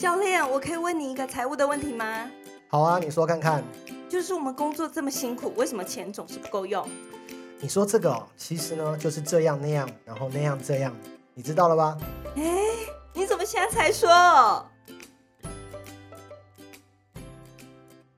教练，我可以问你一个财务的问题吗？好啊，你说看看。就是我们工作这么辛苦，为什么钱总是不够用？你说这个哦，其实呢就是这样那样，然后那样这样，你知道了吧？哎，你怎么现在才说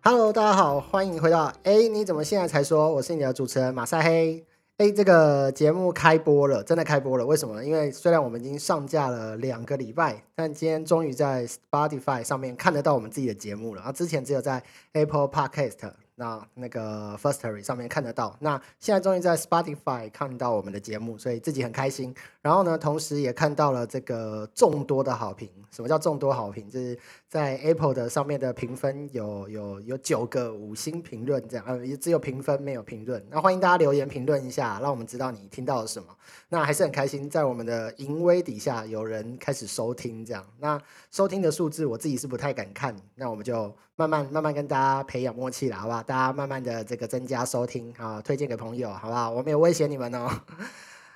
？Hello，大家好，欢迎回到哎，你怎么现在才说？我是你的主持人马赛黑。哎，这个节目开播了，真的开播了。为什么？因为虽然我们已经上架了两个礼拜，但今天终于在 Spotify 上面看得到我们自己的节目了。然后之前只有在 Apple Podcast。那那个 Firstory 上面看得到，那现在终于在 Spotify 看到我们的节目，所以自己很开心。然后呢，同时也看到了这个众多的好评。什么叫众多好评？就是在 Apple 的上面的评分有有有九个五星评论，这样呃，也只有评分没有评论。那欢迎大家留言评论一下，让我们知道你听到了什么。那还是很开心，在我们的淫威底下有人开始收听，这样。那收听的数字我自己是不太敢看，那我们就。慢慢慢慢跟大家培养默契了，好不好？大家慢慢的这个增加收听啊，推荐给朋友，好不好？我没有威胁你们哦。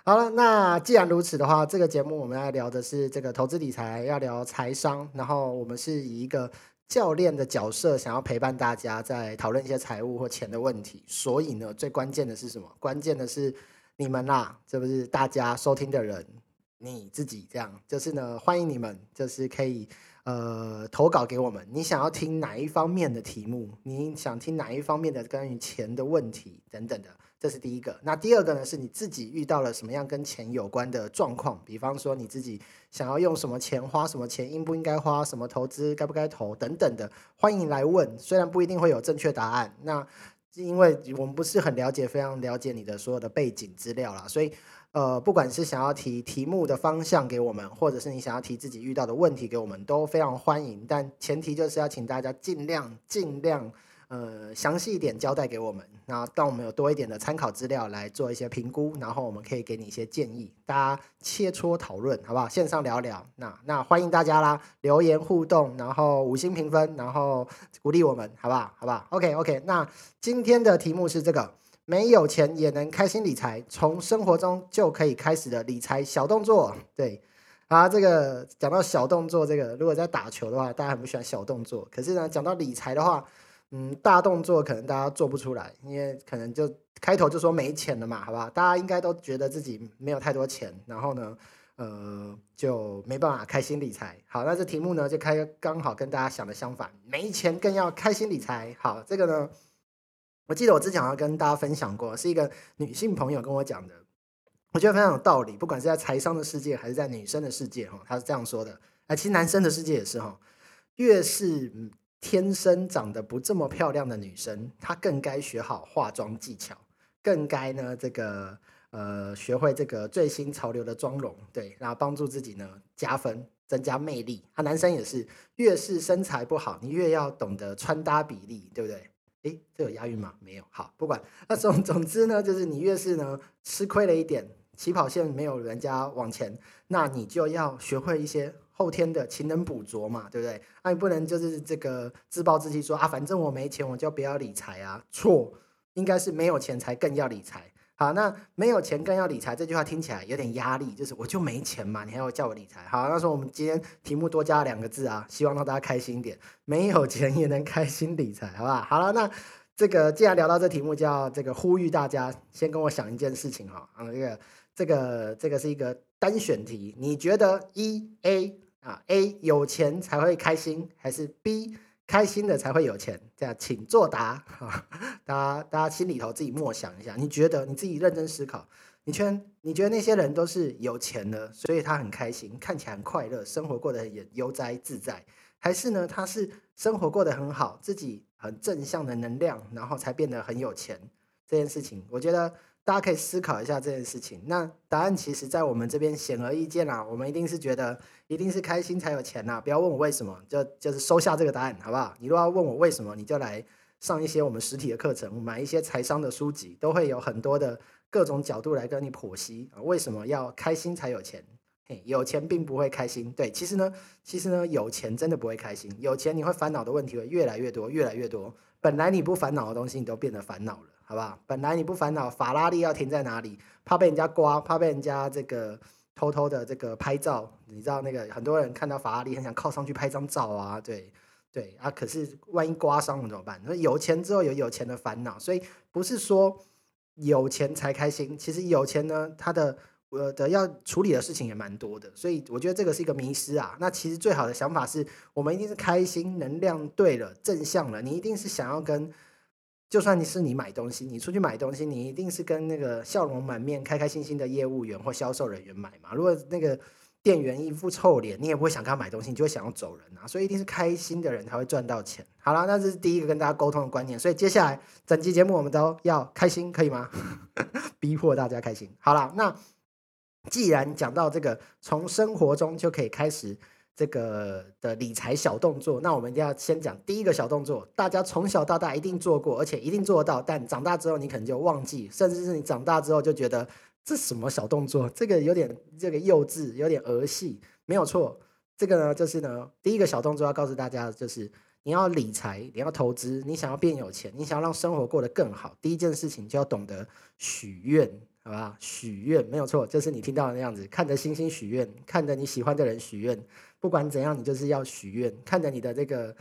好了，那既然如此的话，这个节目我们要聊的是这个投资理财，要聊财商，然后我们是以一个教练的角色，想要陪伴大家在讨论一些财务或钱的问题。所以呢，最关键的是什么？关键的是你们啦，这不是大家收听的人，你自己这样，就是呢，欢迎你们，就是可以。呃，投稿给我们，你想要听哪一方面的题目？你想听哪一方面的关于钱的问题等等的，这是第一个。那第二个呢？是你自己遇到了什么样跟钱有关的状况？比方说你自己想要用什么钱，花什么钱，应不应该花？什么投资该不该投等等的，欢迎来问。虽然不一定会有正确答案，那是因为我们不是很了解，非常了解你的所有的背景资料啦，所以。呃，不管是想要提题目的方向给我们，或者是你想要提自己遇到的问题给我们，都非常欢迎。但前提就是要请大家尽量尽量呃详细一点交代给我们，那当我们有多一点的参考资料来做一些评估，然后我们可以给你一些建议，大家切磋讨论，好不好？线上聊聊，那那欢迎大家啦，留言互动，然后五星评分，然后鼓励我们，好不好？好不好？OK OK，那今天的题目是这个。没有钱也能开心理财，从生活中就可以开始的理财小动作。对，啊，这个讲到小动作，这个如果在打球的话，大家很不喜欢小动作。可是呢，讲到理财的话，嗯，大动作可能大家做不出来，因为可能就开头就说没钱了嘛，好吧？大家应该都觉得自己没有太多钱，然后呢，呃，就没办法开心理财。好，那这题目呢，就开刚好跟大家想的相反，没钱更要开心理财。好，这个呢。我记得我之前好像跟大家分享过，是一个女性朋友跟我讲的，我觉得非常有道理。不管是在财商的世界，还是在女生的世界，哈，她是这样说的。哎，其实男生的世界也是哈，越是天生长得不这么漂亮的女生，她更该学好化妆技巧，更该呢这个呃学会这个最新潮流的妆容，对，然后帮助自己呢加分，增加魅力。啊，男生也是，越是身材不好，你越要懂得穿搭比例，对不对？诶，这有押韵吗？没有。好，不管。那总总之呢，就是你越是呢吃亏了一点，起跑线没有人家往前，那你就要学会一些后天的勤能补拙嘛，对不对？那你不能就是这个自暴自弃说啊，反正我没钱，我就不要理财啊。错，应该是没有钱才更要理财。好，那没有钱更要理财这句话听起来有点压力，就是我就没钱嘛，你还要叫我理财？好，那说我们今天题目多加两个字啊，希望让大家开心一点，没有钱也能开心理财，好不好？好了，那这个既然聊到这题目，就要这个呼吁大家先跟我想一件事情哈，啊，这个这个这个是一个单选题，你觉得一 A 啊 A 有钱才会开心，还是 B？开心的才会有钱，这样请作答啊！大家大家心里头自己默想一下，你觉得你自己认真思考，你觉你觉得那些人都是有钱的，所以他很开心，看起来很快乐，生活过得很悠哉自在，还是呢他是生活过得很好，自己很正向的能量，然后才变得很有钱？这件事情，我觉得。大家可以思考一下这件事情。那答案其实，在我们这边显而易见啦。我们一定是觉得，一定是开心才有钱呐。不要问我为什么，就就是收下这个答案，好不好？你如果要问我为什么，你就来上一些我们实体的课程，买一些财商的书籍，都会有很多的各种角度来跟你剖析啊。为什么要开心才有钱？嘿，有钱并不会开心。对，其实呢，其实呢，有钱真的不会开心。有钱你会烦恼的问题会越来越多，越来越多。本来你不烦恼的东西，你都变得烦恼了。好不好？本来你不烦恼法拉利要停在哪里，怕被人家刮，怕被人家这个偷偷的这个拍照，你知道那个很多人看到法拉利很想靠上去拍张照啊，对对啊，可是万一刮伤了怎么办？那有钱之后有有钱的烦恼，所以不是说有钱才开心，其实有钱呢，他的呃的要处理的事情也蛮多的，所以我觉得这个是一个迷失啊。那其实最好的想法是我们一定是开心，能量对了，正向了，你一定是想要跟。就算你是你买东西，你出去买东西，你一定是跟那个笑容满面、开开心心的业务员或销售人员买嘛。如果那个店员一副臭脸，你也不会想跟他买东西，你就会想要走人啊。所以一定是开心的人才会赚到钱。好了，那这是第一个跟大家沟通的观念。所以接下来整期节目我们都要开心，可以吗？逼迫大家开心。好了，那既然讲到这个，从生活中就可以开始。这个的理财小动作，那我们一定要先讲第一个小动作，大家从小到大一定做过，而且一定做得到，但长大之后你可能就忘记，甚至是你长大之后就觉得这什么小动作，这个有点这个幼稚，有点儿戏，没有错。这个呢，就是呢，第一个小动作要告诉大家，就是你要理财，你要投资，你想要变有钱，你想要让生活过得更好，第一件事情就要懂得许愿，好吧？许愿没有错，就是你听到的那样子，看着星星许愿，看着你喜欢的人许愿。不管怎样，你就是要许愿，看着你的这个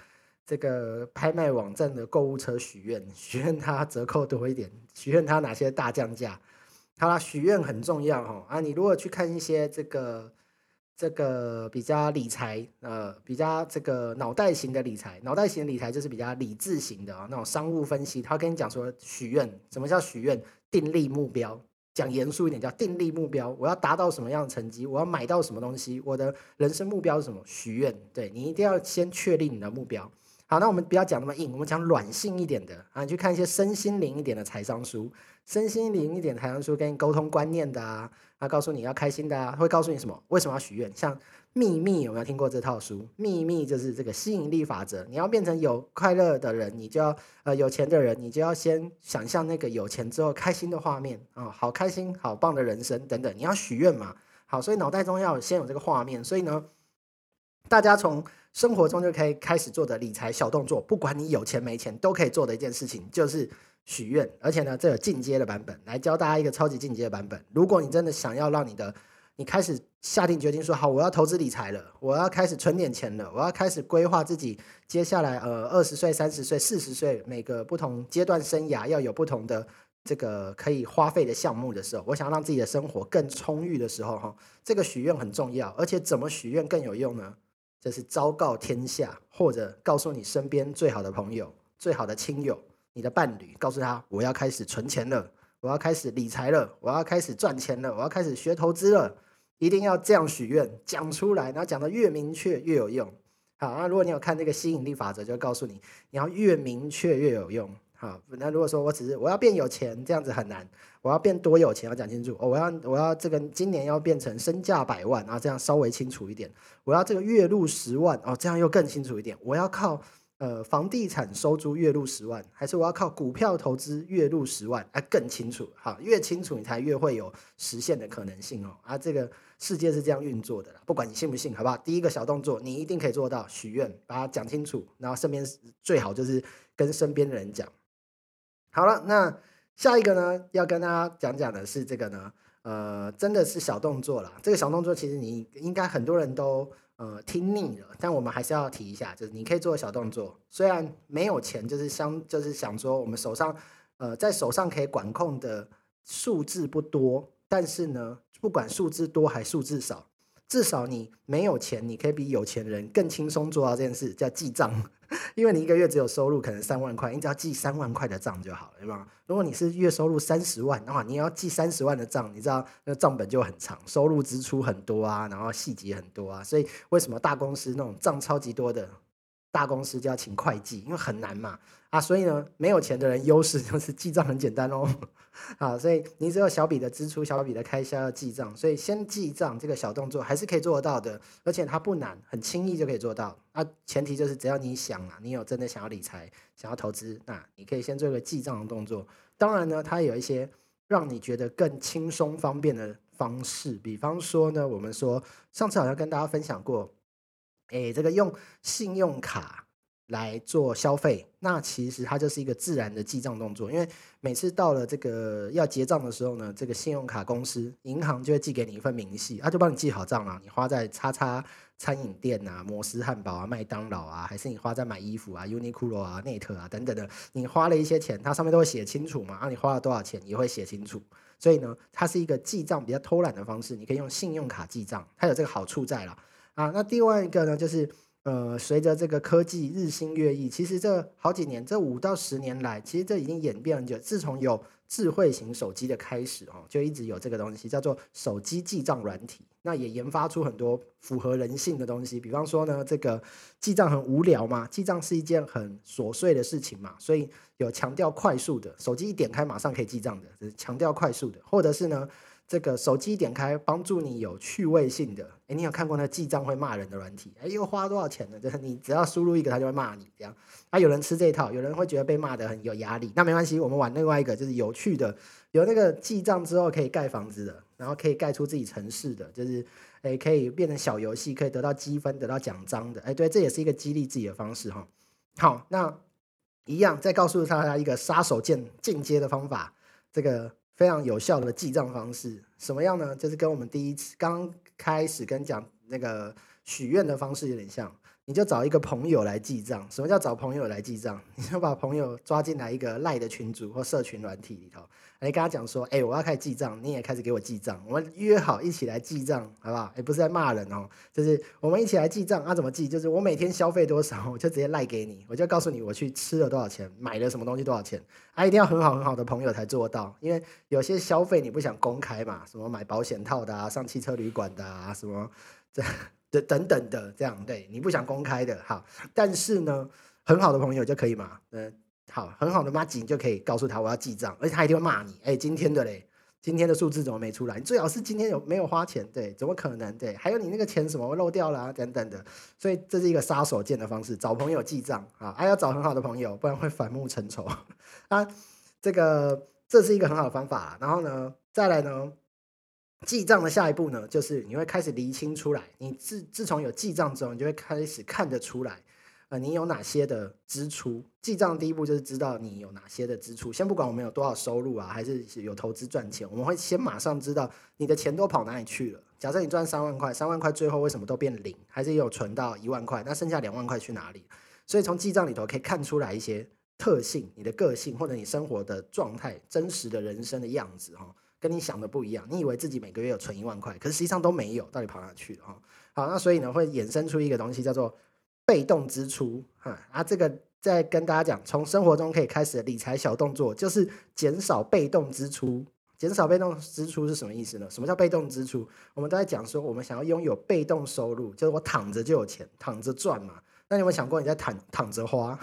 这个拍卖网站的购物车许愿，许愿它折扣多一点，许愿它哪些大降价。好了，许愿很重要哈啊！你如果去看一些这个这个比较理财呃比较这个脑袋型的理财，脑袋型的理财就是比较理智型的啊那种商务分析，他跟你讲说许愿，什么叫许愿？订立目标。讲严肃一点，叫定立目标。我要达到什么样的成绩？我要买到什么东西？我的人生目标是什么？许愿。对你一定要先确立你的目标。好，那我们不要讲那么硬，我们讲软性一点的啊，你去看一些身心灵一点的财商书，身心灵一点财商书跟你沟通观念的啊，他告诉你要开心的啊，会告诉你什么？为什么要许愿？像。秘密有没有听过这套书？秘密就是这个吸引力法则。你要变成有快乐的人，你就要呃有钱的人，你就要先想象那个有钱之后开心的画面啊，好开心，好棒的人生等等。你要许愿嘛？好，所以脑袋中要先有这个画面。所以呢，大家从生活中就可以开始做的理财小动作，不管你有钱没钱都可以做的一件事情，就是许愿。而且呢，这有进阶的版本，来教大家一个超级进阶的版本。如果你真的想要让你的你开始下定决心说好，我要投资理财了，我要开始存点钱了，我要开始规划自己接下来呃二十岁、三十岁、四十岁每个不同阶段生涯要有不同的这个可以花费的项目的时候，我想让自己的生活更充裕的时候哈，这个许愿很重要，而且怎么许愿更有用呢？这是昭告天下，或者告诉你身边最好的朋友、最好的亲友、你的伴侣，告诉他我要开始存钱了，我要开始理财了，我要开始赚钱了，我要开始学投资了。一定要这样许愿，讲出来，然后讲的越明确越有用。好，那如果你有看这个吸引力法则，就告诉你，你要越明确越有用。好，那如果说我只是我要变有钱，这样子很难。我要变多有钱，要讲清楚。哦，我要我要这个今年要变成身价百万啊，这样稍微清楚一点。我要这个月入十万哦，这样又更清楚一点。我要靠。呃，房地产收租月入十万，还是我要靠股票投资月入十万？啊，更清楚，好，越清楚你才越会有实现的可能性哦。啊，这个世界是这样运作的啦，不管你信不信，好不好？第一个小动作，你一定可以做到，许愿，把它讲清楚，然后身边最好就是跟身边的人讲。好了，那下一个呢，要跟大家讲讲的是这个呢，呃，真的是小动作了。这个小动作其实你应该很多人都。呃，听腻了，但我们还是要提一下，就是你可以做小动作，虽然没有钱，就是相，就是想说我们手上，呃，在手上可以管控的数字不多，但是呢，不管数字多还数字少。至少你没有钱，你可以比有钱人更轻松做到这件事，叫记账。因为你一个月只有收入可能三万块，你只要记三万块的账就好了，对吗？如果你是月收入三十万的话，你要记三十万的账，你知道那账本就很长，收入支出很多啊，然后细节很多啊。所以为什么大公司那种账超级多的大公司就要请会计？因为很难嘛。啊，所以呢，没有钱的人优势就是记账很简单哦。啊，所以你只有小笔的支出、小笔的开销要记账，所以先记账这个小动作还是可以做得到的，而且它不难，很轻易就可以做到。那前提就是只要你想啊，你有真的想要理财、想要投资，那你可以先做一个记账的动作。当然呢，它有一些让你觉得更轻松方便的方式，比方说呢，我们说上次好像跟大家分享过，哎，这个用信用卡来做消费，那其实它就是一个自然的记账动作。因为每次到了这个要结账的时候呢，这个信用卡公司、银行就会寄给你一份明细，他就帮你记好账了。你花在叉叉餐饮店啊、摩斯汉堡啊、麦当劳啊，还是你花在买衣服啊、Uniqlo 啊、Net 啊等等的，你花了一些钱，它上面都会写清楚嘛。啊，你花了多少钱也会写清楚。所以呢，它是一个记账比较偷懒的方式，你可以用信用卡记账，它有这个好处在了啊。那另外一个呢，就是。呃，随着这个科技日新月异，其实这好几年，这五到十年来，其实这已经演变很久。自从有智慧型手机的开始哦，就一直有这个东西叫做手机记账软体。那也研发出很多符合人性的东西，比方说呢，这个记账很无聊嘛，记账是一件很琐碎的事情嘛，所以有强调快速的，手机一点开马上可以记账的，强调快速的，或者是呢。这个手机点开帮助你有趣味性的，哎，你有看过那记账会骂人的软体？哎，又花多少钱呢？就是你只要输入一个，他就会骂你这样。啊，有人吃这一套，有人会觉得被骂的很有压力。那没关系，我们玩另外一个，就是有趣的，有那个记账之后可以盖房子的，然后可以盖出自己城市的，就是哎可以变成小游戏，可以得到积分、得到奖章的。哎，对，这也是一个激励自己的方式哈。好，那一样再告诉大家一个杀手锏进阶的方法，这个。非常有效的记账方式，什么样呢？就是跟我们第一次刚开始跟讲那个许愿的方式有点像，你就找一个朋友来记账。什么叫找朋友来记账？你就把朋友抓进来一个赖的群组或社群软体里头。你跟他讲说，哎，我要开始记账，你也开始给我记账，我们约好一起来记账，好不好？也不是在骂人哦，就是我们一起来记账。啊，怎么记？就是我每天消费多少，我就直接赖给你，我就告诉你我去吃了多少钱，买了什么东西多少钱。啊，一定要很好很好的朋友才做到，因为有些消费你不想公开嘛，什么买保险套的啊，上汽车旅馆的啊，什么这等等的，这样对你不想公开的，好，但是呢，很好的朋友就可以嘛，嗯。好，很好的妈吉就可以告诉他我要记账，而且他一定会骂你。哎，今天的嘞，今天的数字怎么没出来？你最好是今天有没有花钱？对，怎么可能？对，还有你那个钱什么漏掉了啊？等等的。所以这是一个杀手锏的方式，找朋友记账啊，还要找很好的朋友，不然会反目成仇 啊。这个这是一个很好的方法。然后呢，再来呢，记账的下一步呢，就是你会开始厘清出来。你自自从有记账之后，你就会开始看得出来。呃，你有哪些的支出？记账第一步就是知道你有哪些的支出。先不管我们有多少收入啊，还是有投资赚钱，我们会先马上知道你的钱都跑哪里去了。假设你赚三万块，三万块最后为什么都变零？还是有存到一万块？那剩下两万块去哪里？所以从记账里头可以看出来一些特性，你的个性或者你生活的状态，真实的人生的样子哈，跟你想的不一样。你以为自己每个月有存一万块，可是实际上都没有，到底跑哪去了哈？好，那所以呢，会衍生出一个东西叫做。被动支出，哈啊，这个再跟大家讲，从生活中可以开始的理财小动作，就是减少被动支出。减少被动支出是什么意思呢？什么叫被动支出？我们都在讲说，我们想要拥有被动收入，就是我躺着就有钱，躺着赚嘛。那你有没有想过，你在躺躺着花，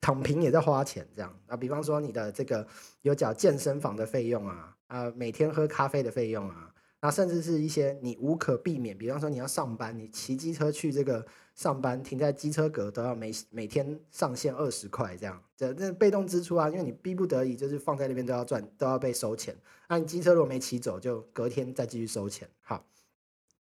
躺平也在花钱这样啊？比方说，你的这个有缴健身房的费用啊，啊，每天喝咖啡的费用啊。那甚至是一些你无可避免，比方说你要上班，你骑机车去这个上班，停在机车格都要每每天上限二十块这样，这那被动支出啊，因为你逼不得已就是放在那边都要赚，都要被收钱。那你机车如果没骑走，就隔天再继续收钱。好，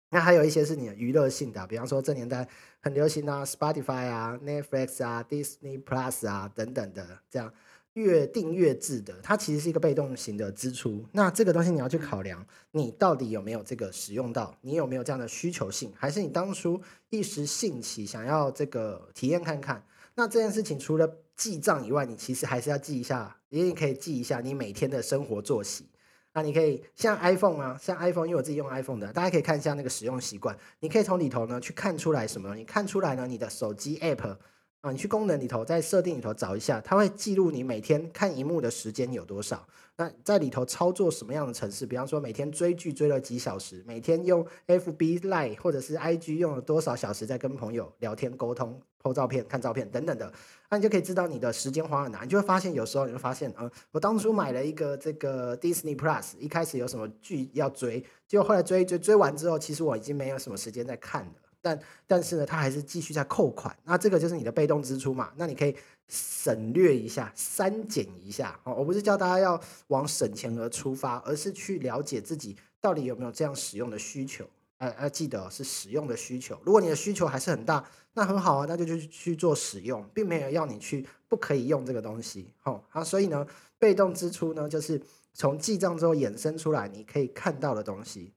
那还有一些是你的娱乐性的，比方说这年代很流行啊，Spotify 啊，Netflix 啊，Disney Plus 啊等等的这样。月订阅制的，它其实是一个被动型的支出。那这个东西你要去考量，你到底有没有这个使用到？你有没有这样的需求性？还是你当初一时兴起想要这个体验看看？那这件事情除了记账以外，你其实还是要记一下，也可以记一下你每天的生活作息。那你可以像 iPhone 啊，像 iPhone，因为我自己用 iPhone 的，大家可以看一下那个使用习惯。你可以从里头呢去看出来什么？你看出来呢，你的手机 App。啊，你去功能里头，在设定里头找一下，它会记录你每天看荧幕的时间有多少。那在里头操作什么样的程式？比方说每天追剧追了几小时，每天用 FB Live 或者是 IG 用了多少小时在跟朋友聊天沟通、拍照片、看照片等等的，那你就可以知道你的时间花了哪。你就会发现有时候你会发现，啊，我当初买了一个这个 Disney Plus，一开始有什么剧要追，结果后来追追追完之后，其实我已经没有什么时间在看了。但但是呢，它还是继续在扣款，那这个就是你的被动支出嘛？那你可以省略一下、删减一下。哦，我不是教大家要往省钱而出发，而是去了解自己到底有没有这样使用的需求。呃要记得是使用的需求。如果你的需求还是很大，那很好啊，那就去去做使用，并没有要你去不可以用这个东西。好，啊，所以呢，被动支出呢，就是从记账之后衍生出来你可以看到的东西。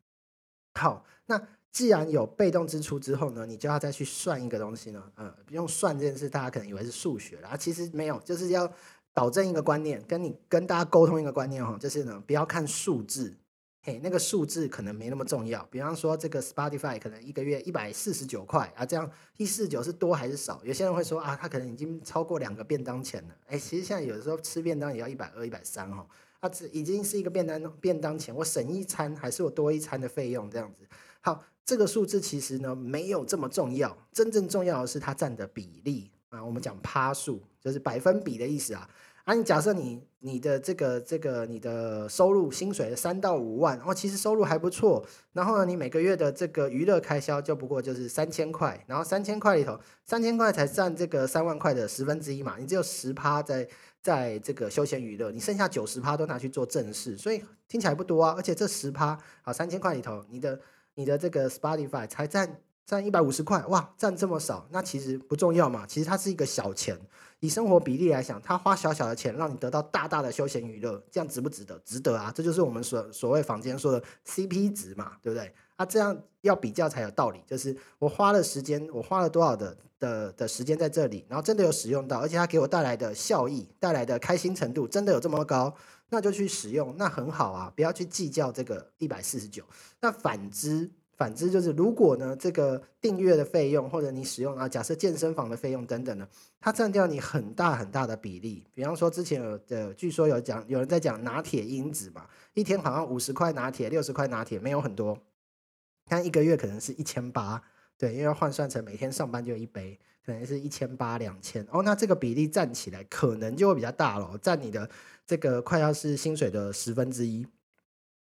好，那既然有被动支出之后呢，你就要再去算一个东西呢。呃，用算这件事，大家可能以为是数学啦，其实没有，就是要导正一个观念，跟你跟大家沟通一个观念哈，就是呢，不要看数字，嘿，那个数字可能没那么重要。比方说，这个 Spotify 可能一个月一百四十九块啊，这样一四九是多还是少？有些人会说啊，他可能已经超过两个便当钱了。哎，其实现在有的时候吃便当也要一百二、一百三哈。它只已经是一个便当便当钱，我省一餐还是我多一餐的费用这样子。好，这个数字其实呢没有这么重要，真正重要的是它占的比例啊。我们讲趴数，就是百分比的意思啊。啊，你假设你你的这个这个你的收入薪水三到五万，哦，其实收入还不错。然后呢，你每个月的这个娱乐开销就不过就是三千块，然后三千块里头，三千块才占这个三万块的十分之一嘛，你只有十趴在。在这个休闲娱乐，你剩下九十趴都拿去做正事，所以听起来不多啊。而且这十趴啊，三千块里头，你的你的这个 Spotify 才占占一百五十块，哇，占这么少，那其实不重要嘛。其实它是一个小钱，以生活比例来讲，它花小小的钱让你得到大大的休闲娱乐，这样值不值得？值得啊！这就是我们所所谓坊间说的 CP 值嘛，对不对？啊，这样要比较才有道理，就是我花了时间，我花了多少的。的的时间在这里，然后真的有使用到，而且它给我带来的效益、带来的开心程度真的有这么高，那就去使用，那很好啊，不要去计较这个一百四十九。那反之，反之就是如果呢，这个订阅的费用或者你使用啊，假设健身房的费用等等呢，它占掉你很大很大的比例。比方说之前有的，据说有讲有人在讲拿铁因子嘛，一天好像五十块拿铁、六十块拿铁没有很多，但一个月可能是一千八。对，因为换算成每天上班就一杯，可能是一千八两千哦，那这个比例占起来可能就会比较大了，占你的这个快要是薪水的十分之一，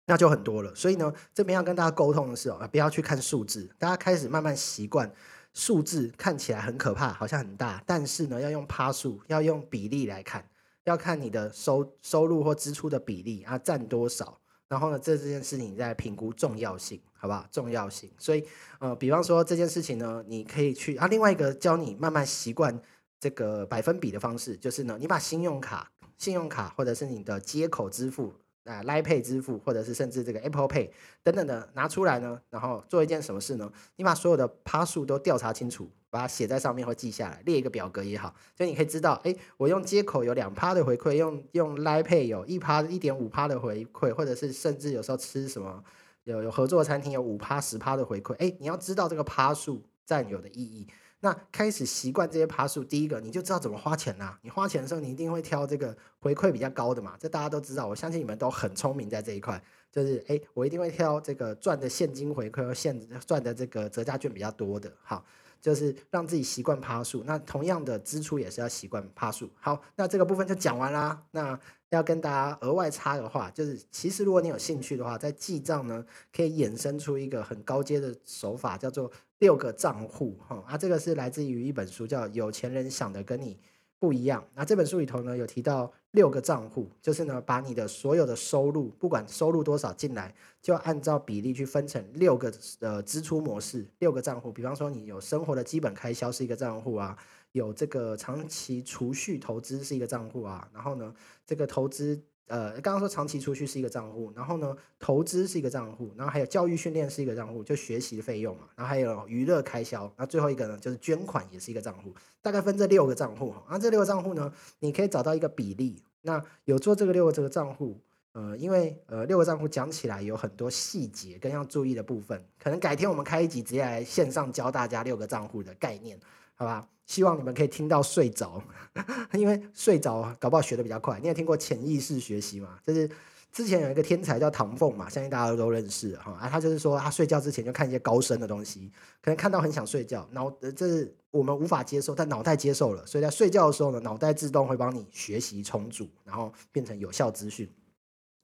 那就很多了。所以呢，这边要跟大家沟通的是哦，不要去看数字，大家开始慢慢习惯数字看起来很可怕，好像很大，但是呢，要用趴数，要用比例来看，要看你的收收入或支出的比例啊，占多少。然后呢，这这件事情在评估重要性，好不好？重要性，所以呃，比方说这件事情呢，你可以去啊，另外一个教你慢慢习惯这个百分比的方式，就是呢，你把信用卡、信用卡或者是你的接口支付。啊，Line Pay 支付，或者是甚至这个 Apple Pay 等等的拿出来呢，然后做一件什么事呢？你把所有的趴数都调查清楚，把它写在上面或记下来，列一个表格也好，所以你可以知道，哎，我用接口有两趴的回馈，用用 l i Pay 有一趴一点五趴的回馈，或者是甚至有时候吃什么有有合作餐厅有五趴十趴的回馈，哎，你要知道这个趴数占有的意义。那开始习惯这些爬树，第一个你就知道怎么花钱啦。你花钱的时候，你一定会挑这个回馈比较高的嘛，这大家都知道。我相信你们都很聪明在这一块，就是哎，我一定会挑这个赚的现金回馈和现赚的这个折价券比较多的。好，就是让自己习惯爬树。那同样的支出也是要习惯爬树。好，那这个部分就讲完啦。那要跟大家额外插的话，就是其实如果你有兴趣的话，在记账呢，可以衍生出一个很高阶的手法，叫做。六个账户，哈啊，这个是来自于一本书，叫《有钱人想的跟你不一样》。那这本书里头呢，有提到六个账户，就是呢，把你的所有的收入，不管收入多少进来，就按照比例去分成六个呃支出模式，六个账户。比方说，你有生活的基本开销是一个账户啊，有这个长期储蓄投资是一个账户啊，然后呢，这个投资。呃，刚刚说长期储蓄是一个账户，然后呢，投资是一个账户，然后还有教育训练是一个账户，就学习的费用嘛，然后还有娱乐开销，那最后一个呢，就是捐款也是一个账户，大概分这六个账户哈。那这六个账户呢，你可以找到一个比例。那有做这个六个这个账户，呃，因为呃六个账户讲起来有很多细节跟要注意的部分，可能改天我们开一集直接来线上教大家六个账户的概念。好吧，希望你们可以听到睡着，因为睡着搞不好学的比较快。你也听过潜意识学习嘛？就是之前有一个天才叫唐凤嘛，相信大家都认识哈。啊，他就是说他睡觉之前就看一些高深的东西，可能看到很想睡觉，脑这是我们无法接受，但脑袋接受了，所以在睡觉的时候呢，脑袋自动会帮你学习重组，然后变成有效资讯。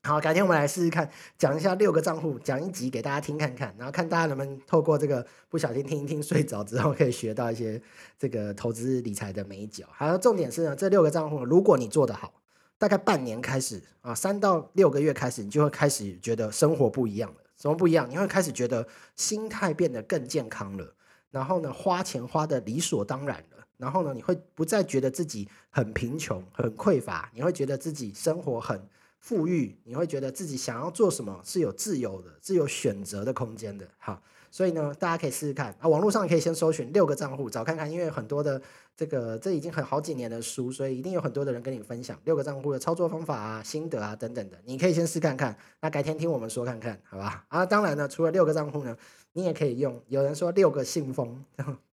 好，改天我们来试试看，讲一下六个账户，讲一集给大家听看看，然后看大家能不能透过这个不小心听一听睡着之后，可以学到一些这个投资理财的美角。还有重点是呢，这六个账户，如果你做得好，大概半年开始啊，三到六个月开始，你就会开始觉得生活不一样了。什么不一样？你会开始觉得心态变得更健康了，然后呢，花钱花的理所当然了，然后呢，你会不再觉得自己很贫穷、很匮乏，你会觉得自己生活很富裕，你会觉得自己想要做什么是有自由的、自由选择的空间的。好。所以呢，大家可以试试看啊，网络上可以先搜寻六个账户找看看，因为很多的这个这已经很好几年的书，所以一定有很多的人跟你分享六个账户的操作方法啊、心得啊等等的，你可以先试看看。那改天听我们说看看，好吧？啊，当然呢，除了六个账户呢，你也可以用。有人说六个信封，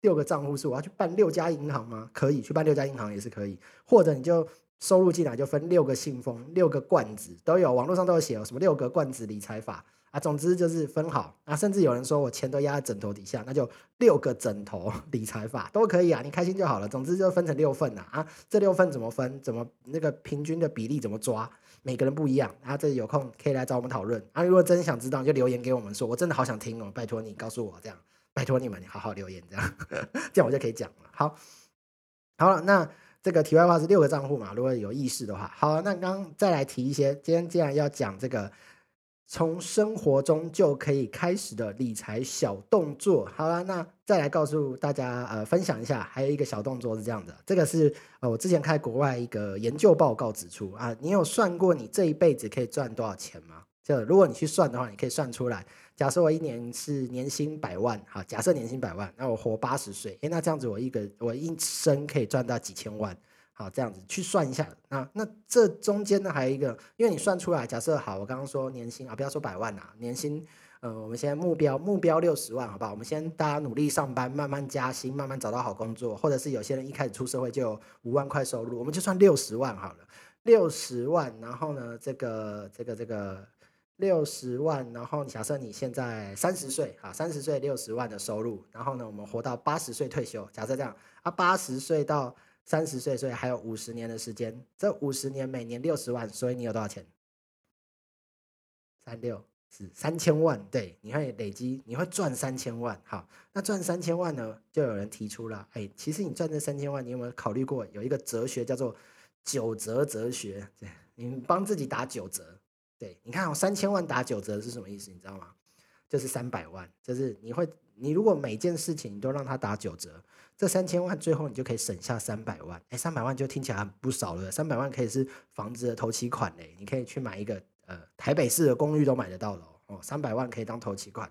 六个账户是我要去办六家银行吗？可以去办六家银行也是可以，或者你就收入进来就分六个信封、六个罐子都有，网络上都有写哦，什么六个罐子理财法。啊，总之就是分好啊，甚至有人说我钱都压在枕头底下，那就六个枕头 理财法都可以啊，你开心就好了。总之就分成六份呐啊，这六份怎么分？怎么那个平均的比例怎么抓？每个人不一样啊。这有空可以来找我们讨论啊。如果真想知道，就留言给我们说，我真的好想听哦，拜托你告诉我这样，拜托你们好好留言这样，这样我就可以讲了。好，好了，那这个题外话是六个账户嘛，如果有意识的话，好，那刚再来提一些，今天既然要讲这个。从生活中就可以开始的理财小动作，好了，那再来告诉大家，呃，分享一下，还有一个小动作是这样的，这个是呃我之前看国外一个研究报告指出啊，你有算过你这一辈子可以赚多少钱吗？就如果你去算的话，你可以算出来，假设我一年是年薪百万，好，假设年薪百万，那我活八十岁，诶，那这样子我一个我一生可以赚到几千万。好，这样子去算一下啊。那这中间呢，还有一个，因为你算出来，假设好，我刚刚说年薪啊，不要说百万啊，年薪，呃，我们现在目标目标六十万，好不好？我们先大家努力上班，慢慢加薪，慢慢找到好工作，或者是有些人一开始出社会就有五万块收入，我们就算六十万好了，六十万，然后呢，这个这个这个六十万，然后假设你现在三十岁啊，三十岁六十万的收入，然后呢，我们活到八十岁退休，假设这样啊，八十岁到。三十岁，所以还有五十年的时间。这五十年每年六十万，所以你有多少钱？三六是三千万，对，你会累积，你会赚三千万。好，那赚三千万呢？就有人提出了，哎，其实你赚这三千万，你有没有考虑过有一个哲学叫做九折哲学？对，你帮自己打九折。对，你看，三千万打九折是什么意思？你知道吗？就是三百万，就是你会，你如果每件事情你都让他打九折。这三千万最后你就可以省下三百万，哎，三百万就听起来不少了。三百万可以是房子的头期款嘞，你可以去买一个呃台北市的公寓都买得到了哦。三百万可以当头期款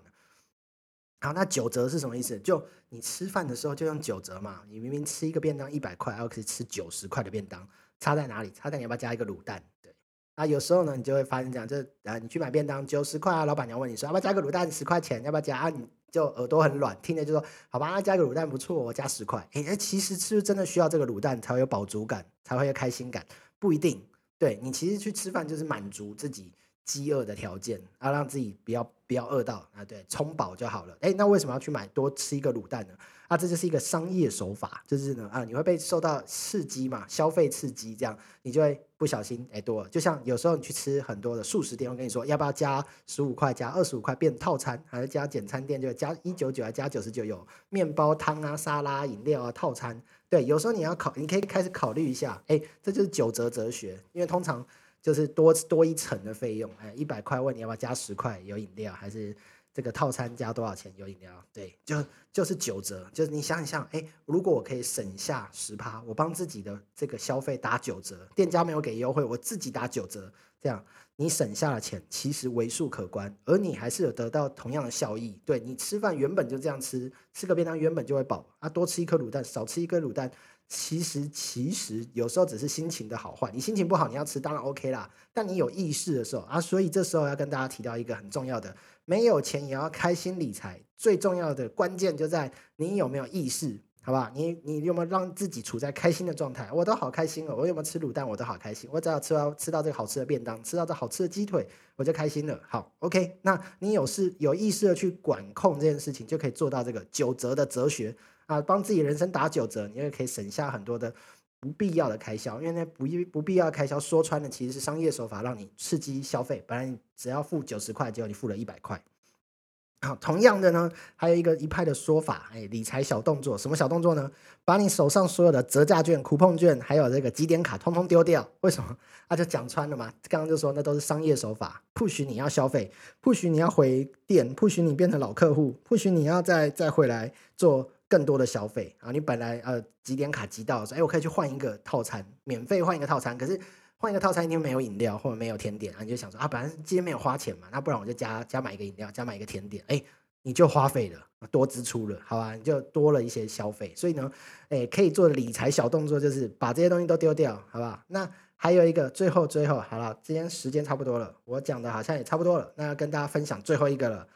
好，那九折是什么意思？就你吃饭的时候就用九折嘛。你明明吃一个便当一百块，然后可以吃九十块的便当，差在哪里？差在你要不要加一个卤蛋？对啊，有时候呢你就会发现这样，就啊你去买便当九十块啊，老板娘问你说要不要加个卤蛋十块钱，要不要加啊？你就耳朵很软，听着就说好吧，加个卤蛋不错，我加十块。哎哎，其实是不是真的需要这个卤蛋才会有饱足感，才会有开心感？不一定。对你其实去吃饭就是满足自己饥饿的条件，啊，让自己不要不要饿到啊，对，充饱就好了。哎，那为什么要去买多吃一个卤蛋呢？啊，这就是一个商业手法，就是呢啊，你会被受到刺激嘛，消费刺激，这样你就会不小心哎多了。就像有时候你去吃很多的素食店，我跟你说要不要加十五块，加二十五块变套餐，还是加简餐店就加一九九还加九十九有面包、汤啊、沙拉、饮料啊套餐。对，有时候你要考，你可以开始考虑一下，哎，这就是九折哲学，因为通常就是多多一层的费用，哎，一百块问你要不要加十块有饮料还是？这个套餐加多少钱？有饮料，对，就就是九折，就是你想一想，哎，如果我可以省下十趴，我帮自己的这个消费打九折，店家没有给优惠，我自己打九折，这样你省下的钱其实为数可观，而你还是有得到同样的效益。对你吃饭原本就这样吃，吃个便当原本就会饱啊，多吃一颗卤蛋，少吃一颗卤蛋。其实，其实有时候只是心情的好坏。你心情不好，你要吃，当然 OK 啦。但你有意识的时候啊，所以这时候要跟大家提到一个很重要的：没有钱也要开心理财。最重要的关键就在你有没有意识，好吧？你你有没有让自己处在开心的状态？我都好开心哦！我有没有吃卤蛋？我都好开心。我只要吃到吃到这个好吃的便当，吃到这好吃的鸡腿，我就开心了。好，OK。那你有事有意识的去管控这件事情，就可以做到这个九折的哲学。啊，帮自己人生打九折，你也可以省下很多的不必要的开销，因为那不不必要开销说穿了其实是商业手法，让你刺激消费。本来你只要付九十块，结果你付了一百块。好，同样的呢，还有一个一派的说法，哎，理财小动作，什么小动作呢？把你手上所有的折价券、酷碰券，还有这个积点卡，通通丢掉。为什么？啊，就讲穿了嘛。刚刚就说那都是商业手法，不许你要消费，不许你要回店，不许你变成老客户，不许你要再再回来做更多的消费啊。你本来呃几点卡积到，说哎，我可以去换一个套餐，免费换一个套餐，可是。换一个套餐，一定没有饮料或者没有甜点啊，你就想说啊，本来今天没有花钱嘛，那不然我就加加买一个饮料，加买一个甜点，哎，你就花费了，多支出了，好吧，你就多了一些消费。所以呢，哎，可以做理财小动作，就是把这些东西都丢掉，好不好？那还有一个，最后最后，好了，今天时间差不多了，我讲的好像也差不多了，那要跟大家分享最后一个了，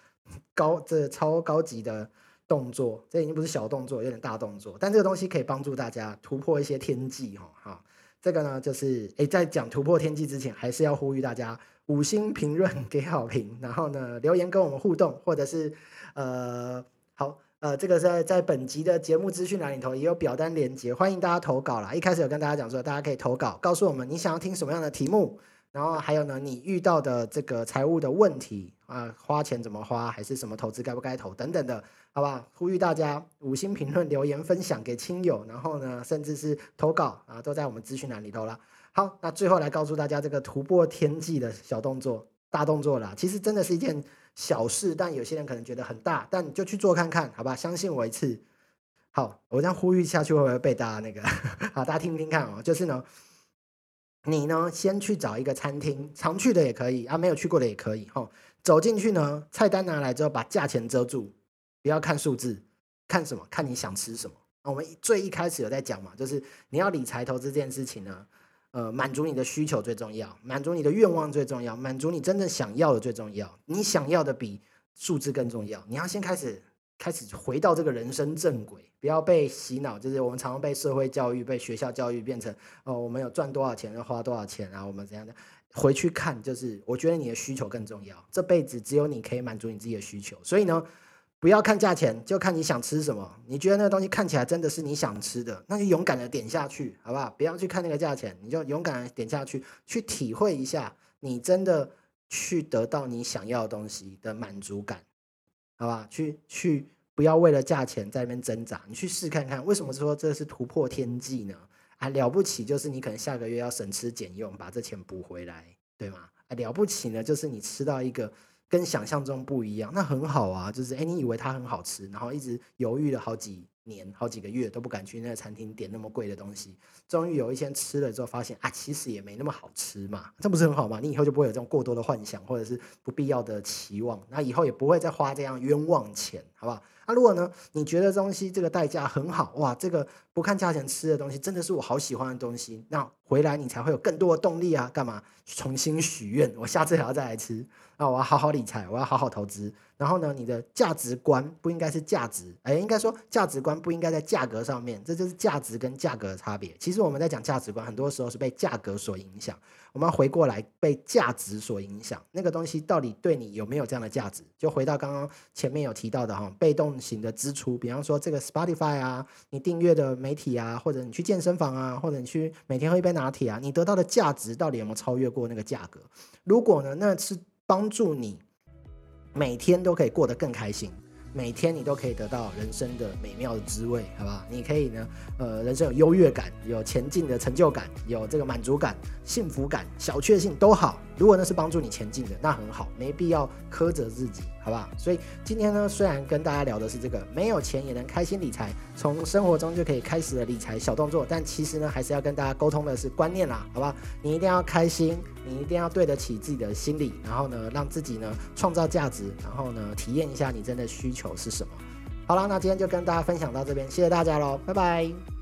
高这超高级的动作，这已经不是小动作，有点大动作，但这个东西可以帮助大家突破一些天际，哈，好。这个呢，就是诶，在讲突破天际之前，还是要呼吁大家五星评论给好评，然后呢留言跟我们互动，或者是呃好呃，这个在在本集的节目资讯栏里头也有表单连接，欢迎大家投稿啦。一开始有跟大家讲说，大家可以投稿，告诉我们你想要听什么样的题目。然后还有呢，你遇到的这个财务的问题啊，花钱怎么花，还是什么投资该不该投等等的，好吧？呼吁大家五星评论、留言、分享给亲友，然后呢，甚至是投稿啊，都在我们资讯栏里头了。好，那最后来告诉大家这个突破天际的小动作、大动作啦，其实真的是一件小事，但有些人可能觉得很大，但你就去做看看，好吧？相信我一次。好，我这样呼吁下去会不会被大家那个？好，大家听听看哦，就是呢。你呢，先去找一个餐厅，常去的也可以啊，没有去过的也可以。吼，走进去呢，菜单拿来之后，把价钱遮住，不要看数字，看什么？看你想吃什么。我们最一开始有在讲嘛，就是你要理财投资这件事情呢，呃，满足你的需求最重要，满足你的愿望最重要，满足你真正想要的最重要。你想要的比数字更重要。你要先开始。开始回到这个人生正轨，不要被洗脑。就是我们常常被社会教育、被学校教育变成哦，我们有赚多少钱要花多少钱啊，我们怎样的？回去看，就是我觉得你的需求更重要。这辈子只有你可以满足你自己的需求，所以呢，不要看价钱，就看你想吃什么。你觉得那个东西看起来真的是你想吃的，那就勇敢的点下去，好不好？不要去看那个价钱，你就勇敢的点下去，去体会一下，你真的去得到你想要的东西的满足感。好吧，去去，不要为了价钱在那边挣扎。你去试看看，为什么说这是突破天际呢？啊，了不起就是你可能下个月要省吃俭用把这钱补回来，对吗？啊，了不起呢，就是你吃到一个跟想象中不一样，那很好啊。就是哎，你以为它很好吃，然后一直犹豫了好几。年好几个月都不敢去那个餐厅点那么贵的东西，终于有一天吃了之后，发现啊，其实也没那么好吃嘛，这不是很好吗？你以后就不会有这种过多的幻想，或者是不必要的期望，那以后也不会再花这样冤枉钱，好不好？那如果呢，你觉得东西这个代价很好，哇，这个不看价钱吃的东西真的是我好喜欢的东西，那回来你才会有更多的动力啊，干嘛？重新许愿，我下次还要再来吃。啊，我要好好理财，我要好好投资。然后呢，你的价值观不应该是价值，哎，应该说价值观不应该在价格上面，这就是价值跟价格的差别。其实我们在讲价值观，很多时候是被价格所影响。我们要回过来被价值所影响，那个东西到底对你有没有这样的价值？就回到刚刚前面有提到的哈，被动型的支出，比方说这个 Spotify 啊，你订阅的媒体啊，或者你去健身房啊，或者你去每天喝一杯拿铁啊，你得到的价值到底有没有超越过那个价格？如果呢，那是。帮助你每天都可以过得更开心，每天你都可以得到人生的美妙的滋味，好不好？你可以呢，呃，人生有优越感，有前进的成就感，有这个满足感、幸福感、小确幸都好。如果那是帮助你前进的，那很好，没必要苛责自己。好不好？所以今天呢，虽然跟大家聊的是这个没有钱也能开心理财，从生活中就可以开始的理财小动作，但其实呢，还是要跟大家沟通的是观念啦，好吧？你一定要开心，你一定要对得起自己的心理，然后呢，让自己呢创造价值，然后呢，体验一下你真的需求是什么。好了，那今天就跟大家分享到这边，谢谢大家喽，拜拜。